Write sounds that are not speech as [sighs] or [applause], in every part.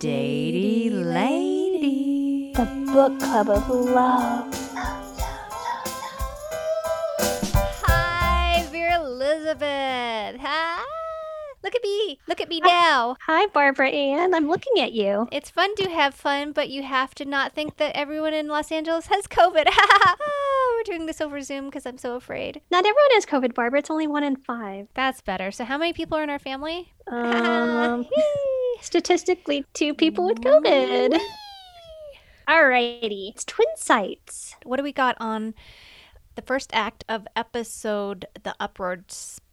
Datey Lady. The book club of love. Hi, Vera Elizabeth. Hi. Look at me. Look at me now. Hi, Barbara Ann. I'm looking at you. It's fun to have fun, but you have to not think that everyone in Los Angeles has COVID. [laughs] we're doing this over Zoom because I'm so afraid. Not everyone has COVID, Barbara. It's only one in five. That's better. So, how many people are in our family? Um, [laughs] statistically, two people with COVID. Alrighty. It's twin sites. What do we got on the first act of episode The Upward Spiral?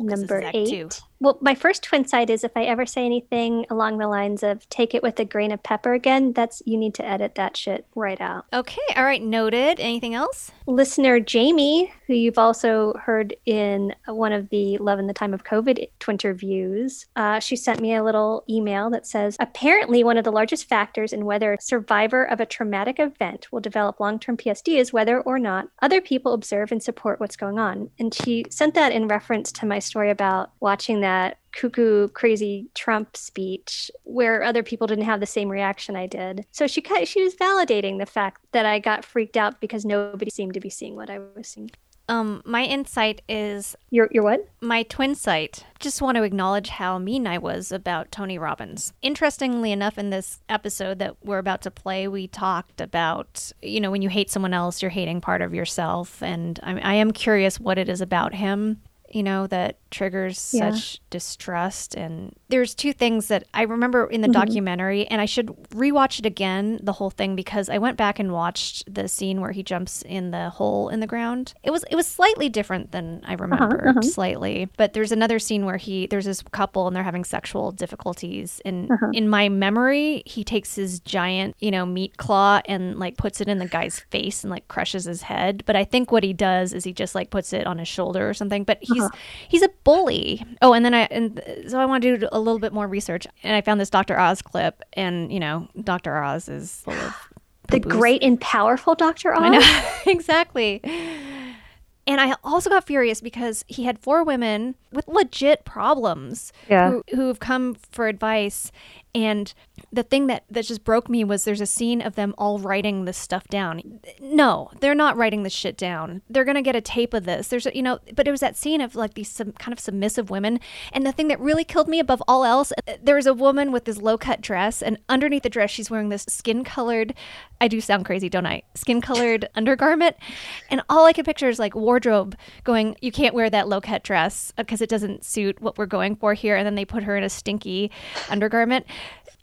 This Number eight. two. Well, my first twin side is if I ever say anything along the lines of take it with a grain of pepper again, that's you need to edit that shit right out. Okay. All right. Noted. Anything else? Listener Jamie, who you've also heard in one of the Love in the Time of COVID Twinter views, uh, she sent me a little email that says apparently one of the largest factors in whether a survivor of a traumatic event will develop long term PSD is whether or not other people observe and support what's going on. And she sent that in reference to my story about watching that cuckoo crazy Trump speech where other people didn't have the same reaction I did. So she she was validating the fact that I got freaked out because nobody seemed to be seeing what I was seeing. Um, my insight is Your your what? my twin site. Just want to acknowledge how mean I was about Tony Robbins. Interestingly enough, in this episode that we're about to play, we talked about, you know, when you hate someone else, you're hating part of yourself. And I, I am curious what it is about him, you know, that triggers Yeah. such distrust. And there's two things that I remember in the Mhm. documentary, and I should rewatch it again, the whole thing, because I went back and watched the scene where he jumps in the hole in the ground. It was it was slightly different than I remembered, uh-huh. slightly. But there's another scene where he there's this couple and they're having sexual difficulties. And Uh-huh. in my memory, he takes his giant, you know, meat claw and like puts it in the guy's face and like crushes his head. But I think what he does is he just like puts it on his shoulder or something. But he's Uh-huh. he's a bully. Oh, and then I and so I want to do a little bit more research, and I found this Dr. Oz clip, and you know, Dr. Oz is full of [gasps] The poo-poos. great and powerful Dr. Oz. I know [laughs] exactly. And I also got furious because he had four women with legit problems Yeah. who, who have come for advice. And the thing that, that just broke me was there's a scene of them all writing this stuff down. No, they're not writing this shit down. They're going to get a tape of this. There's, a, you know, but it was that scene of like these some kind of submissive women. And the thing that really killed me above all else, uh, there was a woman with this low cut dress. And underneath the dress, she's wearing this skin colored, I do sound crazy, don't I? Skin colored [laughs] undergarment. And all I could picture is like wardrobe going, you can't wear that low cut dress uh, because it doesn't suit what we're going for here. And then they put her in a stinky undergarment.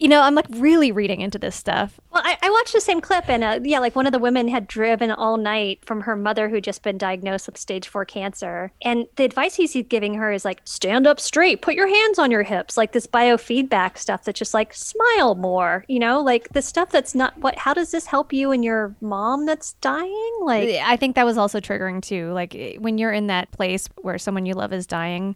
You know, I'm like really reading into this stuff. Well, I, I watched the same clip, and uh, yeah, like one of the women had driven all night from her mother who'd just been diagnosed with stage four cancer. And the advice he's giving her is like, stand up straight, put your hands on your hips, like this biofeedback stuff that's just like, smile more, you know, like the stuff that's not what, how does this help you and your mom that's dying? Like, I think that was also triggering too. Like eh, when you're in that place where someone you love is dying,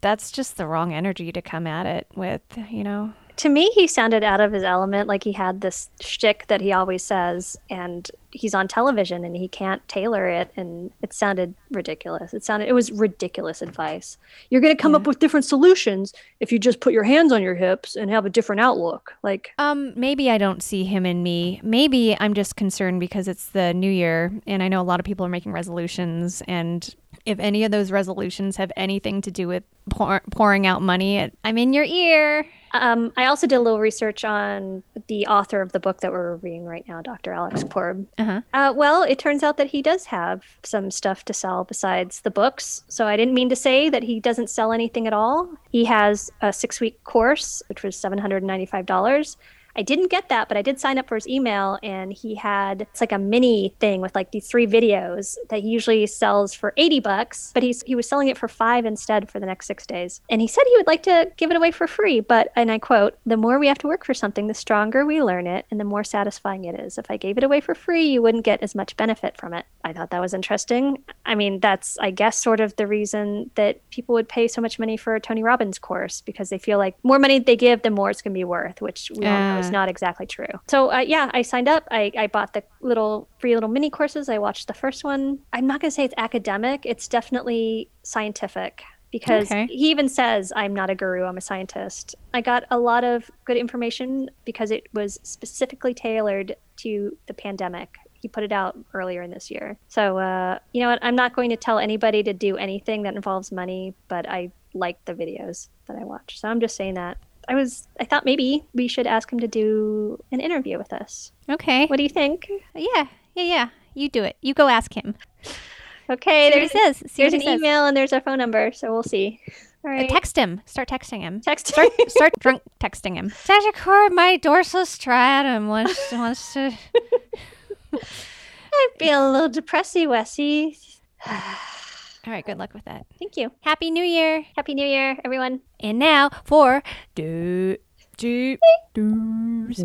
that's just the wrong energy to come at it with, you know? To me, he sounded out of his element. Like he had this shtick that he always says, and he's on television and he can't tailor it. And it sounded ridiculous. It sounded, it was ridiculous advice. You're going to come up with different solutions if you just put your hands on your hips and have a different outlook. Like, Um, maybe I don't see him in me. Maybe I'm just concerned because it's the new year and I know a lot of people are making resolutions and if any of those resolutions have anything to do with pour- pouring out money, I'm in your ear. um, I also did a little research on the author of the book that we're reading right now, Dr. Alex Korb. Uh-huh. Uh, well, it turns out that he does have some stuff to sell besides the books. So I didn't mean to say that he doesn't sell anything at all. He has a six week course, which was $795. I didn't get that, but I did sign up for his email, and he had it's like a mini thing with like these three videos that he usually sells for eighty bucks, but he's he was selling it for five instead for the next six days. And he said he would like to give it away for free, but and I quote: "The more we have to work for something, the stronger we learn it, and the more satisfying it is. If I gave it away for free, you wouldn't get as much benefit from it." I thought that was interesting. I mean, that's I guess sort of the reason that people would pay so much money for a Tony Robbins course because they feel like more money they give, the more it's going to be worth, which we all know Uh. not exactly true. So uh, yeah, I signed up. I, I bought the little free little mini courses. I watched the first one. I'm not going to say it's academic. It's definitely scientific. because Okay. he even says, I'm not a guru, I'm a scientist. I got a lot of good information because it was specifically tailored to the pandemic. He put it out earlier in this year. So, uh, you know what? I'm not going to tell anybody to do anything that involves money, but I like the videos that I watch. So I'm just saying that. I was, I thought maybe we should ask him to do an interview with us. Okay. What do you think? Yeah, yeah, yeah. You do it. You go ask him. Okay, See what he there's, says. See there's what an says. email and there's our phone number, so we'll see. All Uh. Text him. Start texting him. Text. Start [laughs] start drunk texting him. Sagicor, my dorsal striatum wants wants to. [laughs] I feel a little depressy, Wessie. [sighs] [sighs] [sighs] All right. Good luck with that. Thank you. Happy New Year. Happy New Year, everyone. And now for do do do's.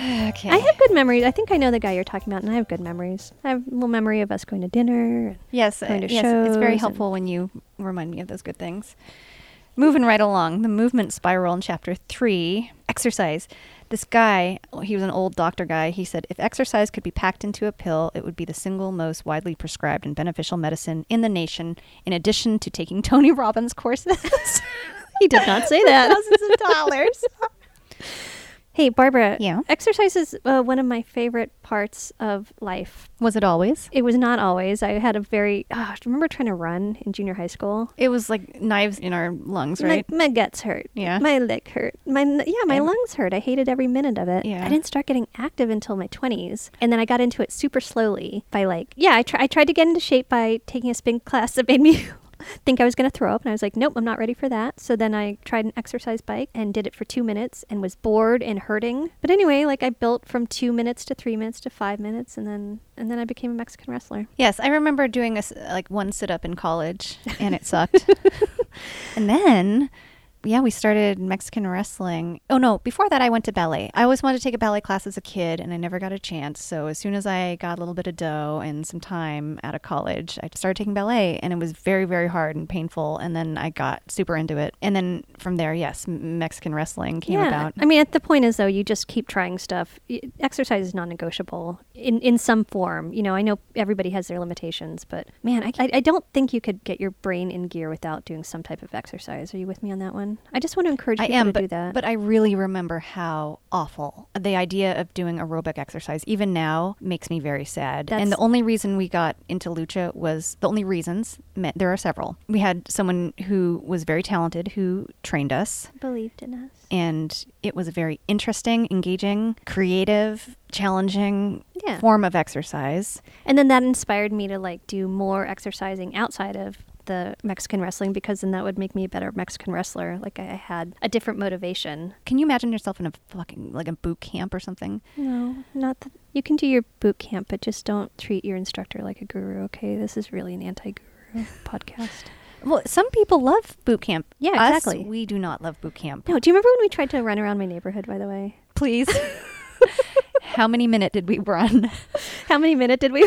Okay. I have good memories. I think I know the guy you're talking about, and I have good memories. I have a little memory of us going to dinner. Yes, going to yes, it's very helpful when you remind me of those good things. Moving right along, the movement spiral in chapter three, exercise. This guy, he was an old doctor guy. He said, if exercise could be packed into a pill, it would be the single most widely prescribed and beneficial medicine in the nation, in addition to taking [laughs] Tony Robbins courses. [laughs] He did not say that. Thousands of dollars. [laughs] hey, Barbara. Yeah? Exercise is uh, one of my favorite parts of life. Was it always? It was not always. I had a very. Oh, you remember trying to run in junior high school? It was like knives in our lungs, right? My, my guts hurt. Yeah. My leg hurt. My yeah, my And- lungs hurt. I hated every minute of it. Yeah. I didn't start getting active until my twenties, and then I got into it super slowly by like yeah. I try, I tried to get into shape by taking a spin class that made me. [laughs] think I was going to throw up and I was like nope I'm not ready for that. So then I tried an exercise bike and did it for 2 minutes and was bored and hurting. But anyway like I built from 2 minutes to 3 minutes to 5 minutes and then and then I became a Mexican wrestler. Yes, I remember doing a like one sit up in college, and it [laughs] sucked. and then, yeah, we started Mexican wrestling. Oh no, before that, I went to ballet. I always wanted to take a ballet class as a kid, and I never got a chance. So as soon as I got a little bit of dough and some time out of college, I started taking ballet, and it was very, very hard and painful. And then I got super into it, and then from there, yes, Mexican wrestling came about. I mean, at the point is though, you just keep trying stuff. Exercise is non-negotiable in in some form. You know, I know everybody has their limitations, but man, I, I, I don't think you could get your brain in gear without doing some type of exercise. Are you with me on that one? I just want to encourage I am, to but, do that. but I really remember how awful the idea of doing aerobic exercise, even now, makes me very sad. and the only reason we got into lucha was the only reasons. There are several. We had someone who was very talented who trained us, believed in us. and it was a very interesting, engaging, creative, challenging Yeah. form of exercise. And then that inspired me to like do more exercising outside of the Mexican wrestling because then that would make me a better Mexican wrestler. Like I had a different motivation. Can you imagine yourself in a fucking like a boot camp or something? No, not that you can do your boot camp, but just don't treat your instructor like a guru. Okay, this is really an anti-guru [laughs] podcast. Well, some people love boot camp. Yeah, Us, exactly. we do not love boot camp. No, do you remember when we tried to run around my neighborhood? By the way, please. [laughs] How many minute did we run? [laughs] how many minute did we?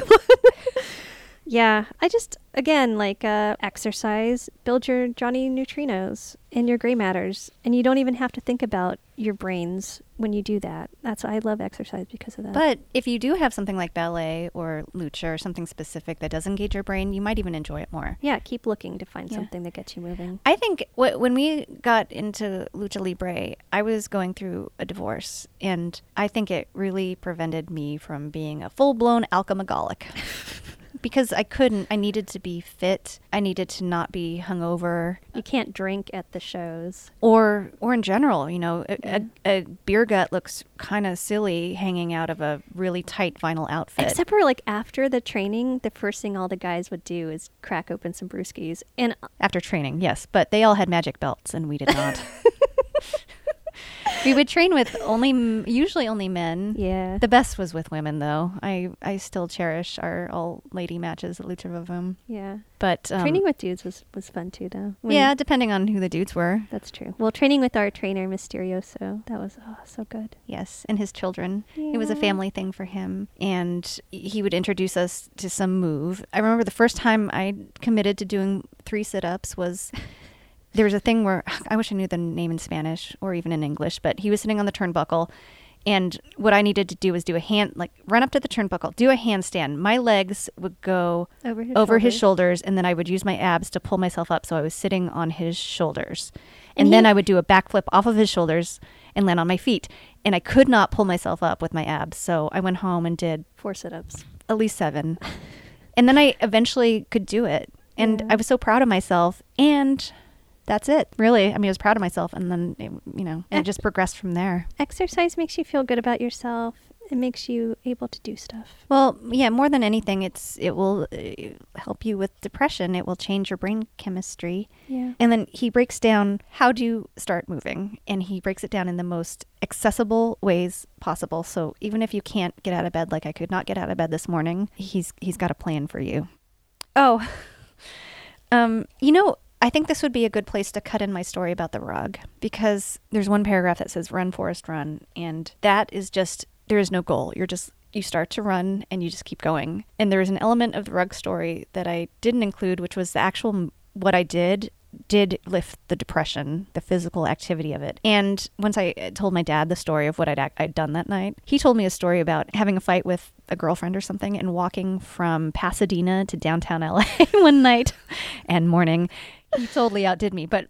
Yeah, I just again like uh, exercise, build your Johnny neutrinos and your gray matters, and you don't even have to think about your brains when you do that. That's why I love exercise because of that. But if you do have something like ballet or lucha or something specific that does engage your brain, you might even enjoy it more. yeah, keep looking to find Yeah. something that gets you moving. I think wh- when we got into lucha libre, I was going through a divorce, and I think it really prevented me from being a full blown alchemagolic. [laughs] because I couldn't. I needed to be fit. I needed to not be hungover. You can't drink at the shows. or or in general, you know, a, a, a beer gut looks kind of silly hanging out of a really tight vinyl outfit. Except for like after the training, the first thing all the guys would do is crack open some brewskis. And after training, yes, but they all had magic belts and we did not. [laughs] we would train with only usually only men. yeah, The best was with women though. I I still cherish our all lady matches at Lucha yeah. But um, training with dudes was was fun too, though. When- yeah, depending on who the dudes were. that's true. Well, training with our trainer Mysterioso, that was oh, so good. Yes, and his children. It was a family thing for him. And he would introduce us to some move. I remember the first time I committed to doing three sit ups was there was a thing where [sighs] I wish I knew the name in Spanish or even in English, but he was sitting on the turnbuckle And what I needed to do was do a hand, like run up to the turnbuckle, do a handstand. My legs would go Over his over his shoulders. shoulders, and then I would use my abs to pull myself up. So I was sitting on his shoulders. And, And then I would do a backflip off of his shoulders and land on my feet. And I could not pull myself up with my abs. So I went home and did Four sit-ups. at least seven. and then I eventually could do it. And Yeah. I was so proud of myself. And that's it, really. I mean, I was proud of myself. And then, it, you know, and it just progressed from there. Exercise makes you feel good about yourself. It makes you able to do stuff. Well, yeah, more than anything, it's it will uh, help you with depression. It will change your brain chemistry. Yeah. And then he breaks down how do you start moving, and he breaks it down in the most accessible ways possible. So even if you can't get out of bed, like I could not get out of bed this morning, he's he's got a plan for you. Oh, [laughs] um, you know, I think this would be a good place to cut in my story about the rug because there's one paragraph that says "Run, Forest, run," and that is just there is no goal. You're just you start to run and you just keep going. And there is an element of the rug story that I didn't include, which was the actual what I did did lift the depression, the physical activity of it. And once I uh, told my dad the story of what I'd, I'd done that night, he told me a story about having a fight with a girlfriend or something and walking from Pasadena to downtown LA [laughs] one night and morning. He totally outdid me, but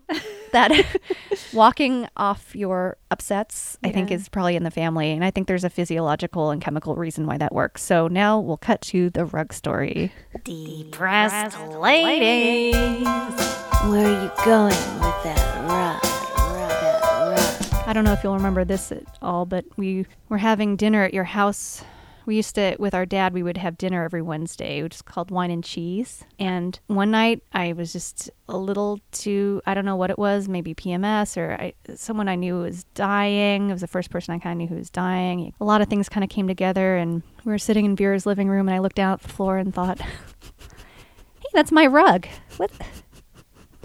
that [laughs] walking off your upsets, I think, is probably in the family. And I think there's a physiological and chemical reason why that works. So now we'll cut to the rug story. Depressed ladies. Where are you going with that rug? Rug, that rug. I don't know if you'll remember this at all, but we were having dinner at your house. We used to, with our dad, we would have dinner every Wednesday, which is called Wine and Cheese. And one night I was just a little too, I don't know what it was, maybe PMS or I, someone I knew was dying. It was the first person I kind of knew who was dying. A lot of things kind of came together, and we were sitting in Vera's living room, and I looked down at the floor and thought, [laughs] hey, that's my rug. What?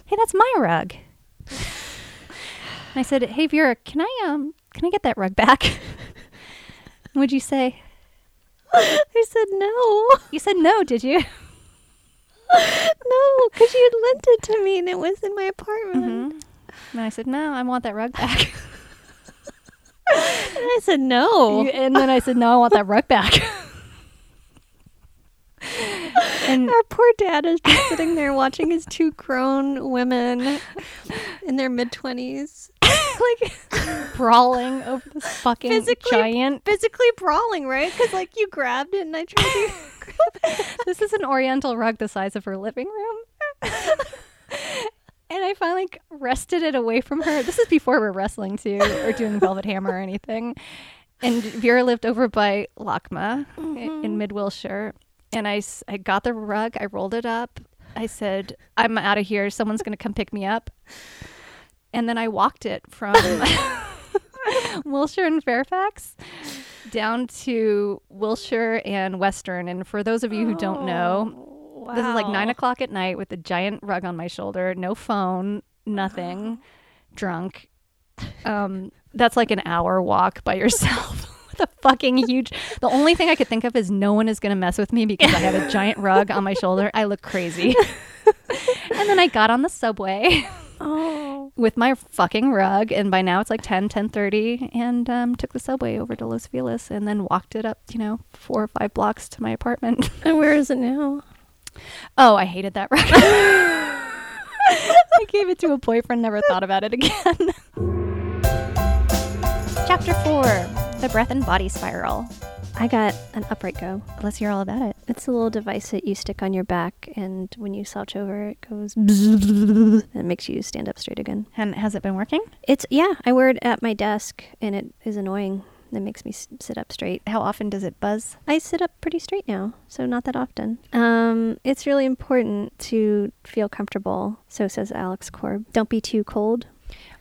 Hey, that's my rug. I said, "Hey Vera, can I um can I get that rug back?" [laughs] Would you say? I said no. You said no, did you? [laughs] no, because you had lent it to me and it was in my apartment. Mm-hmm. And I said, "No, I want that rug back." [laughs] And I said no. You- and then I said, "No, I want that rug back." [laughs] and Our poor dad is just sitting there watching his two grown women in their mid 20s [laughs] like brawling over this fucking Physically- giant. physically brawling, right? Because, like, you grabbed it and I tried to grab [laughs] it. This is an oriental rug the size of her living room. [laughs] and I finally c- wrested it away from her. This is before we're wrestling too, or doing Velvet Hammer or anything. And Vera lived over by LACMA i- in mm-hmm. Mid Wilshire. And I got the rug, I rolled it up. I said, I'm out of here. Someone's going to come pick me up. And then I walked it from [laughs] [laughs] Wilshire and Fairfax down to Wilshire and Western. And for those of you who don't know, this is like nine o'clock at night with a giant rug on my shoulder, no phone, nothing, [gasps] drunk. Um, that's like an hour walk by yourself [laughs] with a fucking huge. The only thing I could think of is no one is gonna mess with me because I have a giant rug on my shoulder. I look crazy. and then I got on the subway Oh. with my fucking rug, and by now it's like 10, 10.30, and um, took the subway over to Los Feliz and then walked it up, you know, four or five blocks to my apartment. [laughs] And where is it now? Oh, I hated that rug. [laughs] I gave it to a boyfriend, never thought about it again. [laughs] Chapter 4 The Breath and Body Spiral. I got an upright go. Let's hear all about it. It's a little device that you stick on your back, and when you slouch over, it goes [laughs] and it makes you stand up straight again. And has it been working? It's yeah, I wear it at my desk, and it is annoying. It makes me s- sit up straight. How often does it buzz? I sit up pretty straight now, so not that often. Um, it's really important to feel comfortable. So says Alex Korb. Don't be too cold.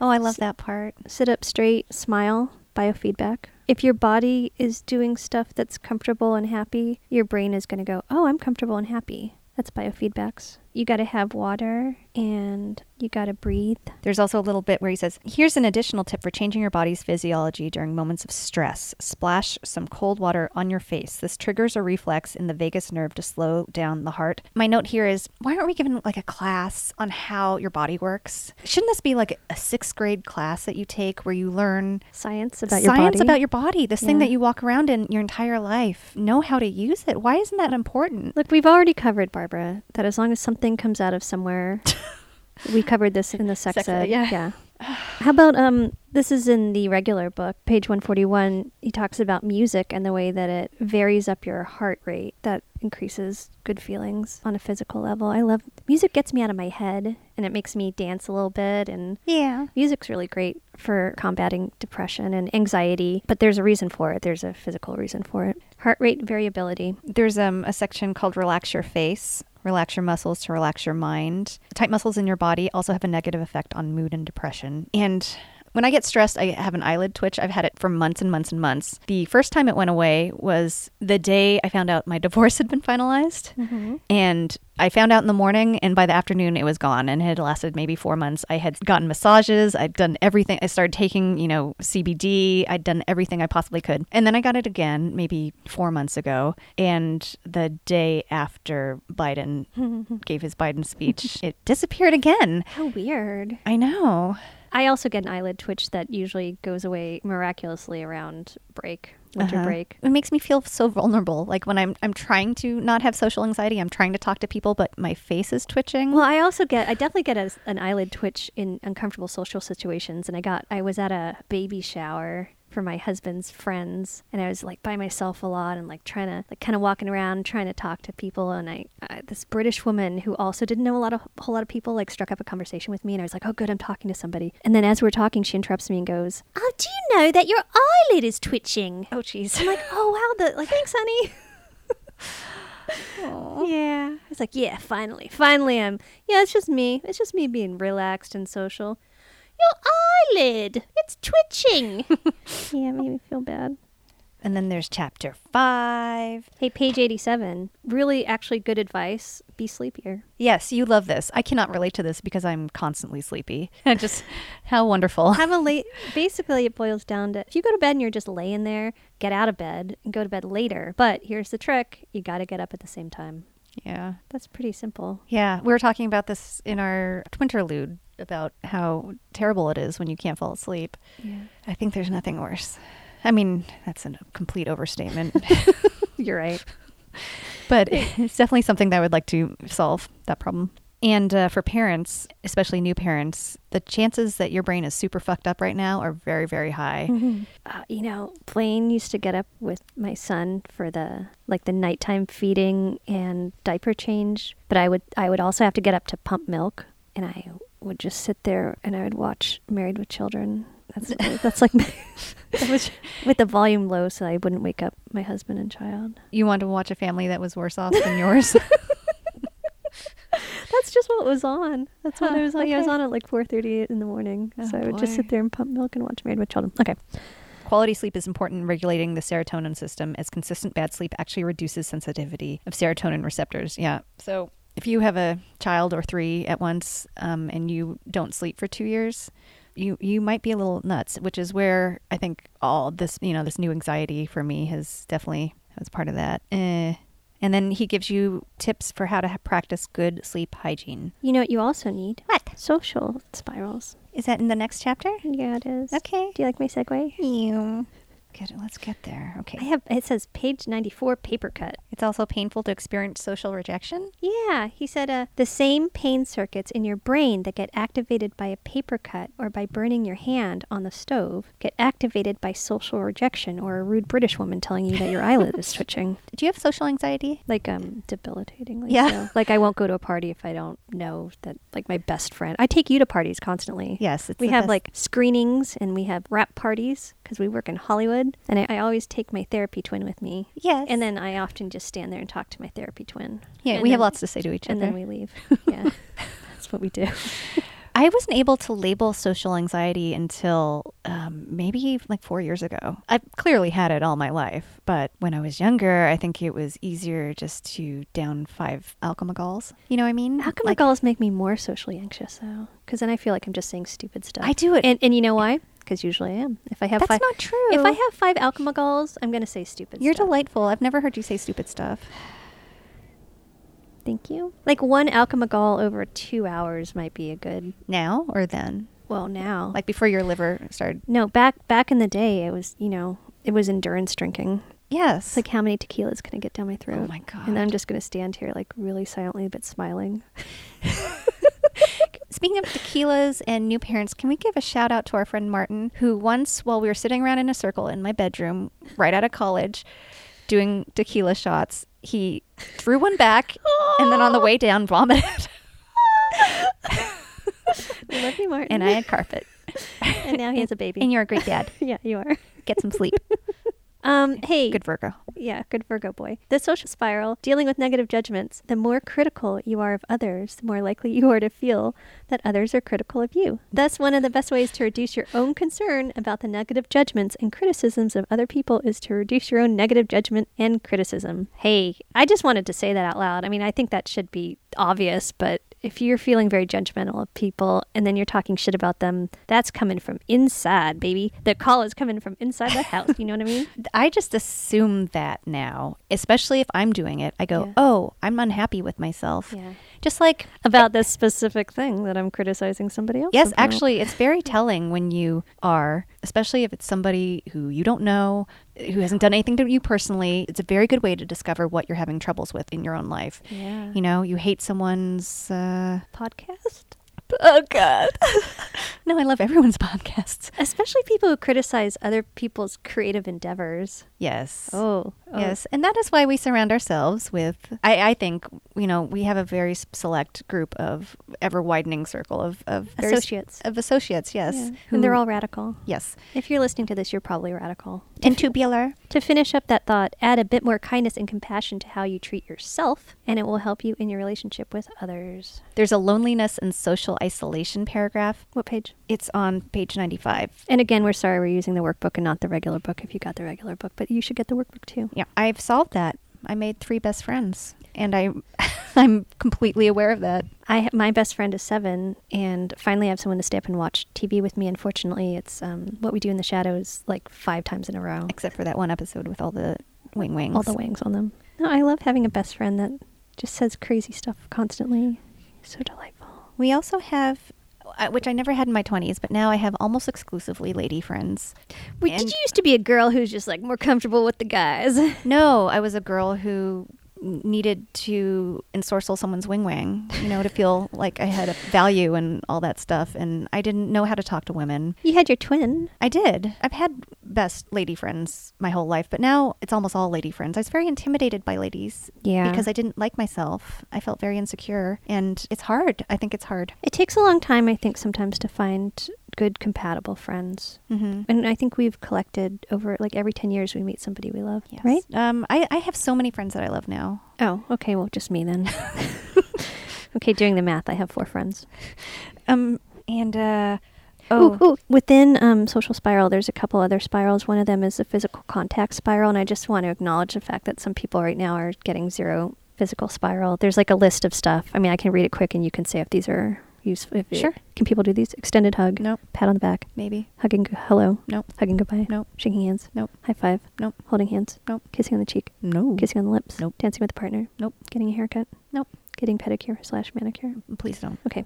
Oh, I love that part. Sit up straight. Smile. Biofeedback. If your body is doing stuff that's comfortable and happy, your brain is going to go, "Oh, I'm comfortable and happy." That's biofeedbacks. You got to have water and you got to breathe. There's also a little bit where he says, Here's an additional tip for changing your body's physiology during moments of stress. Splash some cold water on your face. This triggers a reflex in the vagus nerve to slow down the heart. My note here is why aren't we given like a class on how your body works? Shouldn't this be like a sixth grade class that you take where you learn Science about your science body. about your body, this thing that you walk around in your entire life? Know how to use it. Why isn't that important? Look, we've already covered, Barbara, that as long as something comes out of somewhere, [laughs] we covered this in the sex, Sex ed. ed, yeah. yeah. [sighs] How about um? This is in the regular book, page one forty one. He talks about music and the way that it varies up your heart rate. That increases good feelings on a physical level. I love music. Gets me out of my head and it makes me dance a little bit. And Yeah. music's really great for combating depression and anxiety. But there's a reason for it. There's a physical reason for it. Heart rate variability. There's um, a section called Relax Your Face. Relax your muscles to relax your mind. Tight muscles in your body also have a negative effect on mood and depression. And when I get stressed, I have an eyelid twitch. I've had it for months and months and months. The first time it went away was the day I found out my [laughs] divorce had been finalized. Mm-hmm. And I found out in the morning, and by the afternoon, it was gone. And it had lasted maybe four months. I had gotten massages. I'd done everything. I started taking, you know, CBD. I'd done everything I possibly could. And then I got it again, maybe four months ago. And the day after Biden [laughs] gave his Biden speech, it disappeared again. How weird. I know. I also get an eyelid twitch that usually goes away miraculously around break, winter Uh-huh. break. It makes me feel so vulnerable. Like when I'm I'm trying to not have social anxiety, I'm trying to talk to people, but my face is twitching. Well, I also get, I definitely get a, an eyelid twitch in uncomfortable social situations. And I got, I was at a baby shower for my husband's friends and I was like by myself a lot and like trying to like kind of walking around trying to talk to people and I, I this British woman who also didn't know a lot of a whole lot of people like struck up a conversation with me and I was like oh good I'm talking to somebody and then as we're talking she interrupts me and goes oh do you know that your eyelid is twitching oh jeez. I'm like oh wow the like thanks honey [laughs] Yeah. I was like, yeah, finally. Finally I'm yeah, it's just me. It's just me being relaxed and social. Your eyelid. It's twitching. [laughs] yeah, it made me feel bad. And then there's chapter five. Hey, page 87. Really, actually good advice. Be sleepier. Yes, you love this. I cannot relate to this because I'm constantly sleepy. [laughs] just how wonderful. Have a late. Basically, it boils down to if you go to bed and you're just laying there, get out of bed and go to bed later. But here's the trick you got to get up at the same time. Yeah. That's pretty simple. Yeah. We were talking about this in our Twinterlude about how terrible it is when you can't fall asleep. Yeah. I think there's nothing worse. I mean, that's a complete overstatement. [laughs] [laughs] You're right. [laughs] but it's definitely something that I would like to solve that problem. And uh, for parents, especially new parents, the chances that your brain is super fucked up right now are very, very high. Uh, you know, Blaine used to get up with my son for the like the nighttime feeding and diaper change, but I would I would also have to get up to pump milk, and I would just sit there and I would watch Married with Children. That's [laughs] that's like that was [laughs] with the volume low, so I wouldn't wake up my husband and child. You want to watch a family that was worse off than yours? [laughs] That's just what was on. That's what Huh, I was on. Yeah, I was on at like four thirty in the morning, Oh, so I would just sit there and pump milk and watch Married with Children. Okay. Quality sleep is important in regulating the serotonin system, as consistent bad sleep actually reduces sensitivity of serotonin receptors. Yeah. So if you have a child or three at once um, and you don't sleep for two years, you you might be a little nuts. Which is where I think all this you know this new anxiety for me has definitely was part of that. Eh. And then he gives you tips for how to ha- practice good sleep hygiene. You know what you also need? What Social spirals. is that in the next chapter? Yeah, it is. Okay. Do you like my segue? You. Get it. Let's get there. Okay. I have it says page 94 paper cut. It's also painful to experience social rejection. Yeah, he said uh, the same pain circuits in your brain that get activated by a paper cut or by burning your hand on the stove get activated by social rejection or a rude British woman telling you that your eyelid is [laughs] twitching. Do you have social anxiety? Like um debilitatingly. Yeah. so. Like I won't go to a party if I don't know that like my best friend. I take you to parties constantly. Yes, it's we have best. like screenings and we have rap parties because we work in Hollywood. And I, I always take my therapy twin with me. Yes. And then I often just stand there and talk to my therapy twin. yeah, And we have lots to say to each And other. And then we leave. [laughs] Yeah. That's what we do. I wasn't able to label social anxiety until um, maybe like four years ago. I've clearly had it all my life, but when I was younger, I think it was easier just to down five alchemagols. You know what I mean? How come Like, make me more socially anxious though? Because then I feel like I'm just saying stupid stuff. I do it. and and you know why? Because usually I am. If I have That's five, not true. If I have five alchemagols, I'm gonna say stupid. You're stuff. delightful. I've never heard you say stupid stuff. Thank you. Like one alchemagol over two hours might be a good. Now or then? Well, now Like before your liver started. no back back in the day, it was you know it was endurance drinking. Yes. It's like how many tequilas can I get down my throat? Oh my god! And then I'm just gonna stand here like really silently but smiling. [laughs] Speaking of tequilas and new parents, can we give a shout out to our friend Martin, who once, while we were sitting around in a circle in my bedroom, right out of college, doing tequila shots, he threw one back and then on the way down vomited. [laughs] We love you, Martin. and I had carpet. and now he has a baby. And you're a great dad. [laughs] yeah, you are. Get some sleep. [laughs] Um, hey, Good Virgo. Yeah, good Virgo boy. The social spiral, dealing with negative judgments. The more critical you are of others, the more likely you are to feel that others are critical of you. Thus, one of the best ways to reduce your own concern about the negative judgments and criticisms of other people is to reduce your own negative judgment and criticism. Hey, I just wanted to say that out loud. I mean, I think that should be obvious, but if you're feeling very judgmental of people and then you're talking shit about them, that's coming from inside, baby. The call is coming from inside the house. You know what I mean? [laughs] I just assume that now, especially if I'm doing it. I go, Yeah. oh, I'm unhappy with myself. Yeah. Just like About this specific thing that I'm criticizing somebody else. Yes, about. actually, it's very [laughs] telling when you are, especially if it's somebody who you don't know, who hasn't done anything to you personally. It's a very good way to discover what you're having troubles with in your own life. Yeah. You know, you hate someone's. Uh... podcast. Oh, God. [laughs] no, I love everyone's podcasts. Especially people who criticize other people's creative endeavors. Yes. Oh, oh. Yes, and that is why we surround ourselves with. I, I think you know we have a very select group of ever widening circle of of Associates. of associates. Yes, Yeah. who- And they're all radical. yes, If you're listening to this, you're probably radical. and tubular. To finish up that thought, add a bit more kindness and compassion to how you treat yourself, and it will help you in your relationship with others. There's a loneliness and social isolation paragraph. What page? It's on page 95. And again, we're sorry we're using the workbook and not the regular book if you got the regular book, but you should get the workbook too. Yeah, I've solved that. I made three best friends, and I, [laughs] I'm completely aware of that. I my best friend is seven, and finally I have someone to stay up and watch TV with me. Unfortunately, it's um, what we do in the shadows like five times in a row. Except for that one episode with all the wing wings. all the wings on them. No, I love having a best friend that just says crazy stuff constantly. So delightful. We also have, which I never had in my 20s, but now I have almost exclusively lady friends. Wait, And- did you used to be a girl who's just like more comfortable with the guys? No, I was a girl who needed to ensorcel someone's wing wang, you know, to feel like I had a value and all that stuff. And I didn't know how to talk to women. you had your twin. I did. I've had best lady friends my whole life, but now it's almost all lady friends. I was very intimidated by ladies. Yeah. Because I didn't like myself. I felt very insecure. And it's hard. I think it's hard. It takes a long time, I think, sometimes to find good compatible friends. Mm-hmm. And I think we've collected over like every 10 years we meet somebody we love, Yes. right? Um, I, I have so many friends that I love now. Oh, okay. Well, just me then. [laughs] [laughs] okay, doing the math, I have four friends. Um, and, uh, Oh, oh, within um, Social Spiral, there's a couple other spirals. One of them is the physical contact spiral, and I just want to acknowledge the fact that some people right now are getting zero physical spiral. There's like a list of stuff. I mean, I can read it quick, and you can say if these are useful. If Sure. Can people do these? Extended hug. Nope. Pat on the back. maybe. Hugging. g- Hello. Nope. Hugging goodbye. Nope. Shaking hands. Nope. High five. Nope. Holding hands. Nope. Kissing on the cheek. No. Kissing on the lips. Nope. Dancing with a partner. Nope. Getting a haircut. Nope. Getting pedicure slash manicure. Please don't. Okay.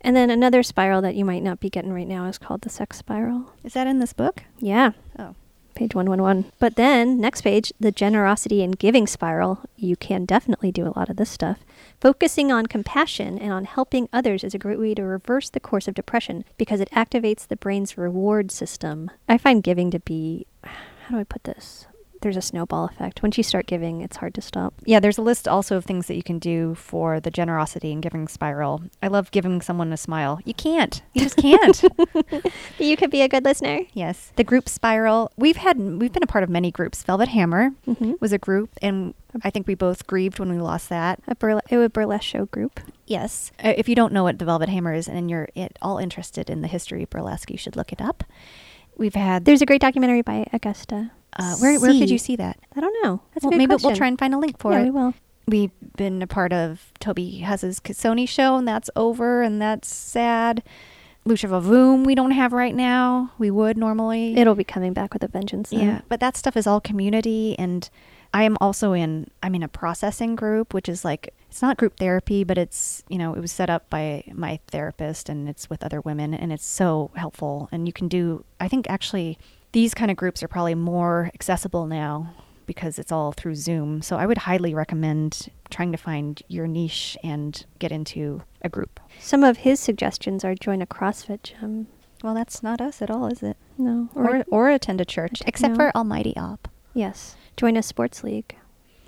And then another spiral that you might not be getting right now is called the sex spiral. Is that in this book? Yeah. Oh. Page 111. But then, next page, the generosity and giving spiral. You can definitely do a lot of this stuff. Focusing on compassion and on helping others is a great way to reverse the course of depression because it activates the brain's reward system. I find giving to be, how do I put this? There's a snowball effect. Once you start giving, it's hard to stop. Yeah, there's a list also of things that you can do for the generosity and giving spiral. I love giving someone a smile. You can't. You just can't. [laughs] [laughs] You could be a good listener. yes. The group spiral. We've had we've been a part of many groups. Velvet Hammer Mm-hmm. was a group and I think we both grieved when we lost that. A burle- it was a burlesque show group. Yes. Uh, if you don't know what the Velvet Hammer is and you're at all interested in the history of burlesque, you should look it up. We've had There's a great documentary by Augusta. Uh, where where could you see that? I don't know. That's a Well, maybe we'll try and find a link for yeah, it. we will. We've been a part of Toby Huss's Sony show, and that's over, and that's sad. Lucha VaVoom, we don't have right now. We would normally. It'll be coming back with a vengeance. though. yeah, but that stuff is all community, and I am also in. I'm in a processing group, which is like it's not group therapy, but it's you know it was set up by my therapist, and it's with other women, and it's so helpful. And you can do. I think actually these kind of groups are probably more accessible now because it's all through Zoom. So I would highly recommend trying to find your niche and get into a group. Some of his suggestions are join a CrossFit gym. Well, that's not us at all, is it? No. Or or attend a church, except No. for Almighty Op. yes. Join a sports league.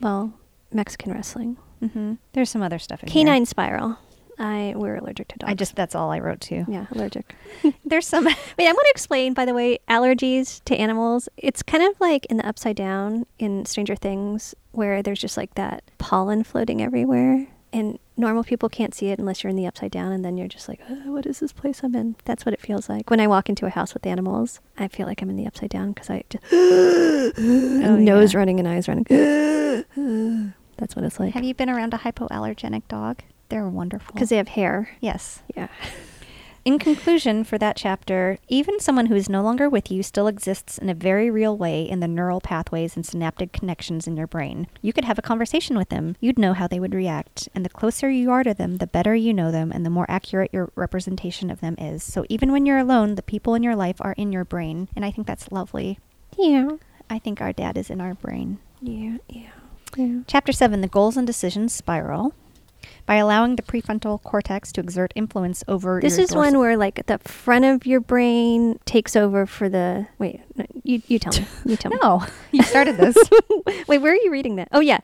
Well, Mexican wrestling. Mm-hmm. There's some other stuff in Canine spiral. I we're allergic to dogs. I just that's all I wrote too. yeah allergic. [laughs] There's some. [laughs] Wait, I want to explain, by the way, allergies to animals. It's kind of like in the Upside Down in Stranger Things, where there's just like that pollen floating everywhere. And normal people can't see it unless you're in the Upside Down, and then you're just like, "Uh, what is this place I'm in? That's what it feels like. When I walk into a house with animals, I feel like I'm in the Upside Down because I just. [gasps] [gasps] Oh, nose yeah. running and eyes running. [gasps] That's what it's like. Have you been around a hypoallergenic dog? They're wonderful. Because they have hair. yes. Yeah. [laughs] In conclusion, for that chapter, even someone who is no longer with you still exists in a very real way in the neural pathways and synaptic connections in your brain. You could have a conversation with them. You'd know how they would react. And the closer you are to them, the better you know them and the more accurate your representation of them is. So even when you're alone, the people in your life are in your brain. And I think that's lovely. Yeah. I think our dad is in our brain. Yeah. Yeah. Yeah. Chapter 7 The Goals and Decisions Spiral. By allowing the prefrontal cortex to exert influence over This is one where like the front of your brain takes over for the wait. No, you you tell me. You tell me. [laughs] No, you started this. [laughs] Wait, where are you reading that? Oh yeah.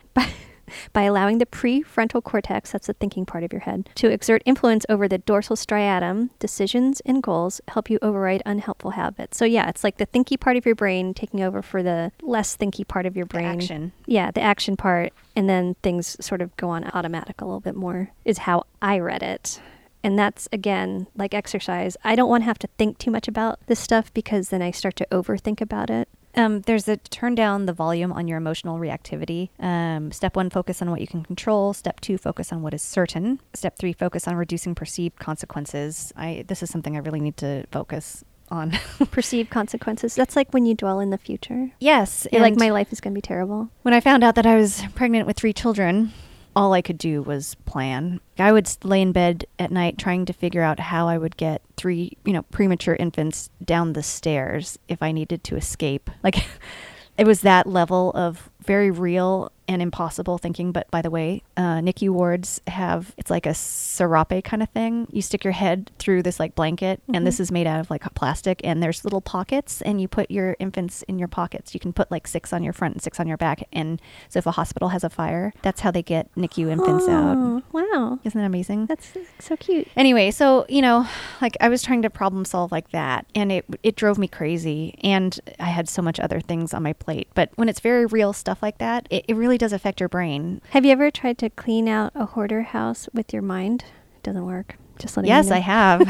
By, allowing the prefrontal cortex, that's the thinking part of your head, to exert influence over the dorsal striatum, decisions and goals help you override unhelpful habits. So yeah, it's like the thinky part of your brain taking over for the less thinky part of your The brain. action. Yeah, the action part, and then things sort of go on automatic a little bit more, is how I read it. And that's again like exercise. I don't want to have to think too much about this stuff because then I start to overthink about it. Um, there's a turn down the volume on your emotional reactivity. Um, step one, focus on what you can control. Step two, focus on what is certain. Step three, focus on reducing perceived consequences. I this is something I really need to focus on. [laughs] Perceived consequences. That's like when you dwell in the future. yes, You're like my life is going to be terrible. when I found out that I was pregnant with three children, all I could do was plan. I would lay in bed at night trying to figure out how I would get three, you know, premature infants down the stairs if I needed to escape. Like [laughs] it was that level of very real and impossible thinking. But by the way, uh, NICU wards have it's like a serape kind of thing. You stick your head through this like blanket, and this is made out of like plastic, and there's little pockets, and you put your infants in your pockets. You can put like six on your front and six on your back, and so if a hospital has a fire, that's how they get NICU [gasps] infants out. Oh, wow. Isn't that amazing? That's so cute. Anyway, so you know, like I was trying to problem solve like that, and it it drove me crazy, and I had so much other things on my plate. But when it's very real stuff like that, it, it really does affect your brain. Have you ever tried to clean out a hoarder house with your mind? It doesn't work. Just letting yes, you know. I have.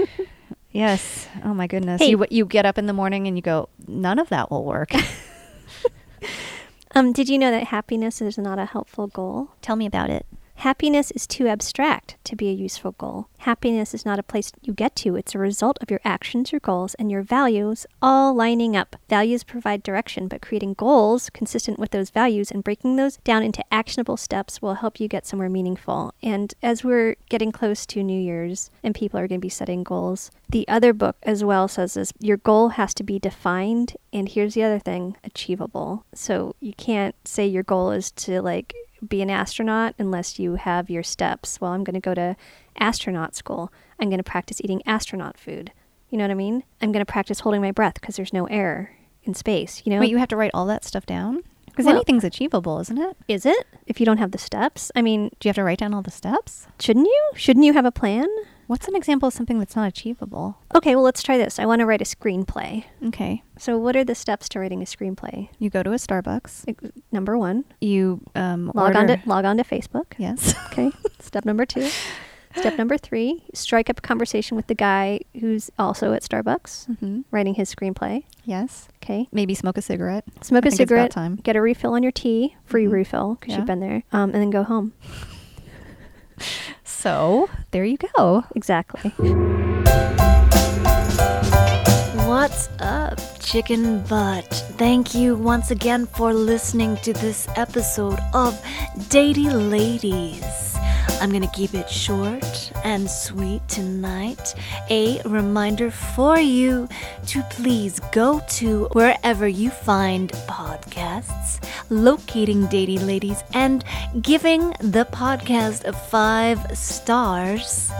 [laughs] [laughs] yes. Oh my goodness. Hey. You you get up in the morning and you go, none of that will work. [laughs] Um, did you know that happiness is not a helpful goal? Tell me about it. Happiness is too abstract to be a useful goal. Happiness is not a place you get to, it's a result of your actions, your goals, and your values all lining up. Values provide direction, but creating goals consistent with those values and breaking those down into actionable steps will help you get somewhere meaningful. And as we're getting close to New Year's and people are going to be setting goals, the other book as well says this your goal has to be defined, and here's the other thing achievable. So you can't say your goal is to like be an astronaut unless you have your steps. Well, I'm going to go to astronaut school. I'm going to practice eating astronaut food. You know what I mean? I'm going to practice holding my breath because there's no air in space. You know, Wait, you have to write all that stuff down? Because Well- anything's achievable, isn't it? is it? If you don't have the steps, I mean, Do you have to write down all the steps? shouldn't you? Shouldn't you have a plan? What's an example of something that's not achievable? Okay, well, let's try this. I want to write a screenplay. Okay. So, what are the steps to writing a screenplay? You go to a Starbucks. Ex- Number one, You um, log on to log on to Facebook. Yes. [laughs] Okay. Step number two. Step number three: strike up a conversation with the guy who's also at Starbucks, hmm writing his screenplay. Yes. Okay. Maybe smoke a cigarette. Smoke I a think it's about cigarette. time. Get a refill on your tea, free Mhm. refill because Yeah. you've been there, um, and then go home. [laughs] So there you go. Exactly. What's up, chicken butt? Thank you once again for listening to this episode of Datey Ladies. I'm gonna keep it short and sweet tonight. A reminder for you to please go to wherever you find podcasts, locating Datey Ladies, and giving the podcast five stars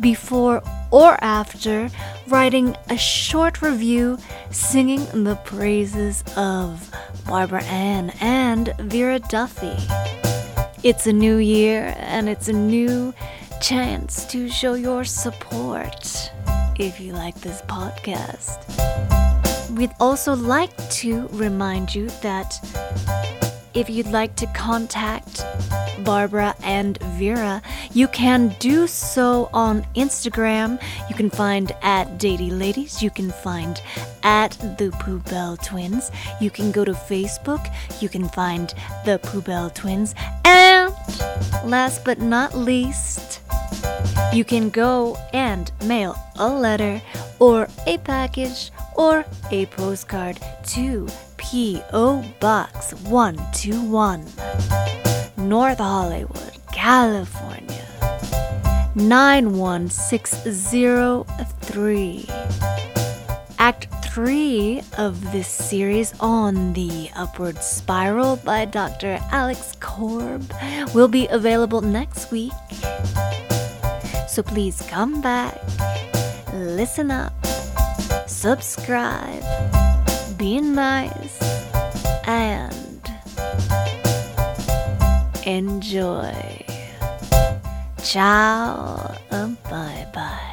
before or after writing a short review singing the praises of Barbara Ann and Vera Duffy. It's a new year and it's a new chance to show your support if you like this podcast. We'd also like to remind you that if you'd like to contact Barbara and Vera, you can do so on Instagram. You can find at Datey Ladies. You can find at the Poubelle Twins. You can go to Facebook. You can find the Poubelle Twins. And last but not least, you can go and mail a letter or a package or a postcard to P.O. Box 121, North Hollywood, California 91603. 3 of this series on the Upward Spiral by Dr. Alex Korb will be available next week. So please come back, listen up, subscribe, be nice, and enjoy. Ciao, bye bye.